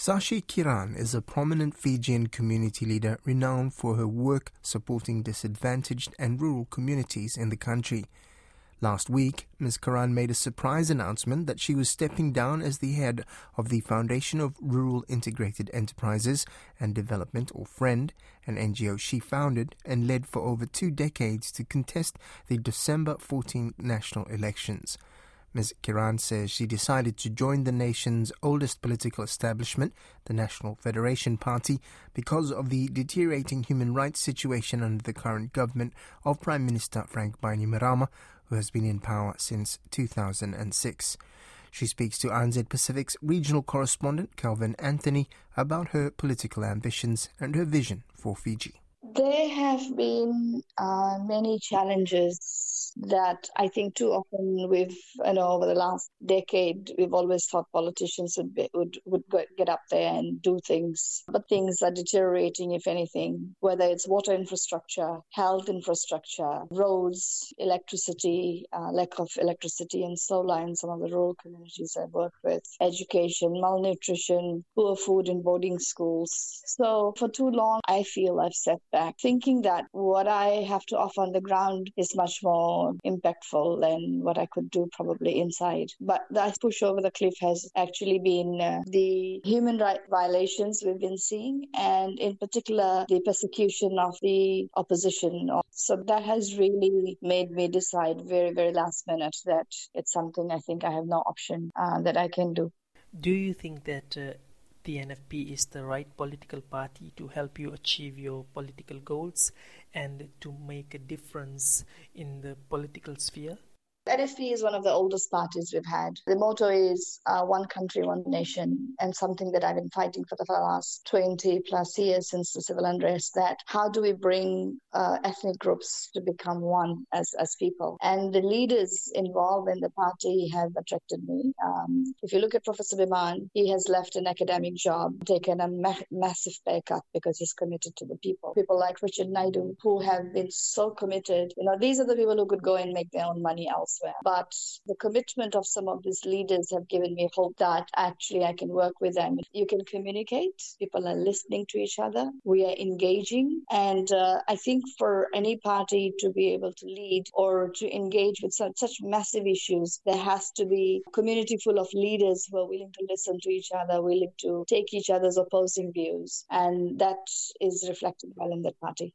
Sashi Kiran is a prominent Fijian community leader renowned for her work supporting disadvantaged and rural communities in the country. Last week, Ms. Kiran made a surprise announcement that she was stepping down as the head of the Foundation of Rural Integrated Enterprises and Development, or FRIEND, an NGO she founded and led for over two decades to contest the December 14 national elections. Ms. Kiran says she decided to join the nation's oldest political establishment, the National Federation Party, because of the deteriorating human rights situation under the current government of Prime Minister Frank Bainimarama, who has been in power since 2006. She speaks to RNZ Pacific's regional correspondent Kelvin Anthony about her political ambitions and her vision for Fiji. There have been uh, many challenges that I think too often we've, you know, over the last decade, we've always thought politicians would be, would would get up there and do things, but things are deteriorating, if anything. Whether it's water infrastructure, health infrastructure, roads, electricity, uh, lack of electricity and solar in some of the rural communities I work with, education, malnutrition, poor food in boarding schools. So for too long, I feel I've set back, thinking that what I have to offer on the ground is much more impactful than what I could do probably inside. But that push over the cliff has actually been uh, the human rights violations we've been seeing, and in particular, the persecution of the opposition. So that has really made me decide very, very last minute that it's something I think I have no option uh, that I can do. Do you think that uh, the NFP is the right political party to help you achieve your political goals and to make a difference in the political sphere? NFP is one of the oldest parties we've had. The motto is uh, one country, one nation, and something that I've been fighting for the last 20 plus years since the civil unrest that how do we bring uh, ethnic groups to become one as, as people? And the leaders involved in the party have attracted me. Um, if you look at Professor Biman, he has left an academic job, taken a ma- massive pay cut because he's committed to the people. People like Richard Naidu, who have been so committed. You know, these are the people who could go and make their own money elsewhere elsewhere. But the commitment of some of these leaders have given me hope that actually I can work with them. You can communicate, people are listening to each other, we are engaging. And uh, I think for any party to be able to lead or to engage with such, such massive issues, there has to be a community full of leaders who are willing to listen to each other, willing to take each other's opposing views. And that is reflected well in that party.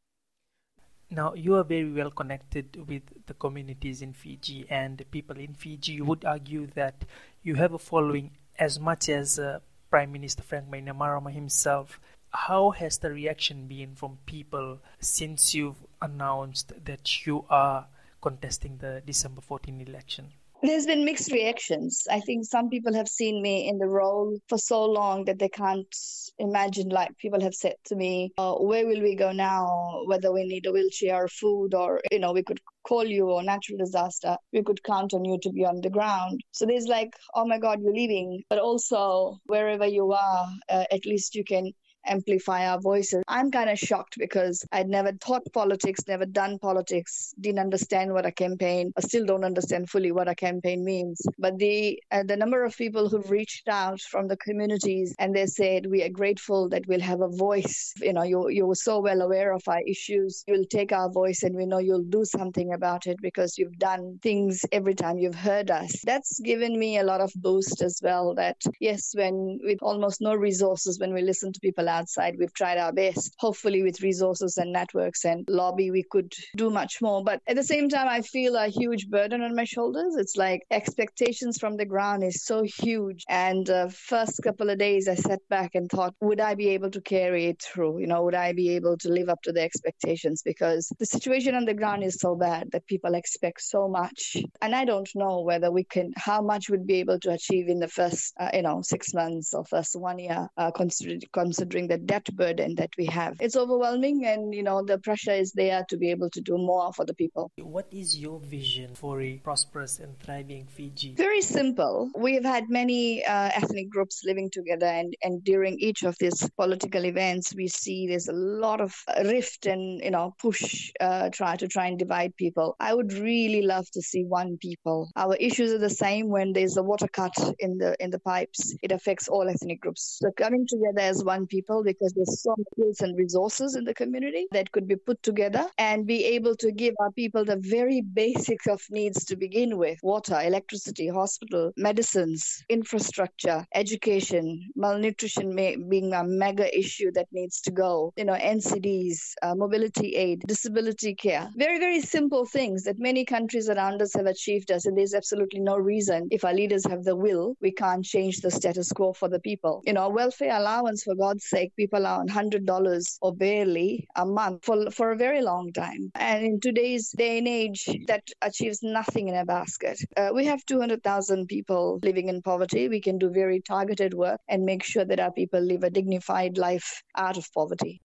Now, you are very well connected with the communities in Fiji and people in Fiji. You would argue that you have a following as much as uh, Prime Minister Frank Bainimarama himself. How has the reaction been from people since you've announced that you are contesting the December 14 election? There's been mixed reactions. I think some people have seen me in the role for so long that they can't imagine. Like people have said to me, oh, "Where will we go now? Whether we need a wheelchair, or food, or you know, we could call you or natural disaster, we could count on you to be on the ground. So there's like, oh my God, you're leaving. But also, wherever you are, uh, at least you can amplify our voices. I'm kind of shocked because I'd never thought politics, never done politics, didn't understand what a campaign, I still don't understand fully what a campaign means. But the uh, the number of people who've reached out from the communities and they said we are grateful that we'll have a voice. You know, you you were so well aware of our issues. You'll take our voice and we know you'll do something about it because you've done things every time you've heard us. That's given me a lot of boost as well. That yes, when with almost no resources, when we listen to people outside. We've tried our best. Hopefully, with resources and networks and lobby, we could do much more. But at the same time, I feel a huge burden on my shoulders. It's like expectations from the ground is so huge. And uh, first couple of days, I sat back and thought, would I be able to carry it through? You know, would I be able to live up to the expectations? Because the situation on the ground is so bad that people expect so much. And I don't know whether we can, how much we'd be able to achieve in the first, uh, you know, six months or first one year, uh, considering, considering bearing the debt burden that we have. It's overwhelming, and you know the pressure is there to be able to do more for the people. What is your vision for a prosperous and thriving Fiji? Very simple. We have had many uh, ethnic groups living together, and, and during each of these political events, we see there's a lot of rift and you know push, uh, try to try and divide people. I would really love to see one people. Our issues are the same when there's a water cut in the in the pipes. It affects all ethnic groups. So coming together as one people because there's so many skills and resources in the community that could be put together and be able to give our people the very basics of needs to begin with: water, electricity, hospital, medicines, infrastructure, education, malnutrition may, being a mega issue that needs to go. You know, NCDs, uh, mobility aid, disability care. Very very simple things that many countries around us have achieved us, and there's absolutely no reason if our leaders have the will, we can't change the status quo for the people. You know, welfare allowance, for God's sake, people are on $100 or barely a month for, for a very long time. And in today's day and age, that achieves nothing in a basket. Uh, we have 200,000 people living in poverty. We can do very targeted work and make sure that our people live a dignified life out of poverty.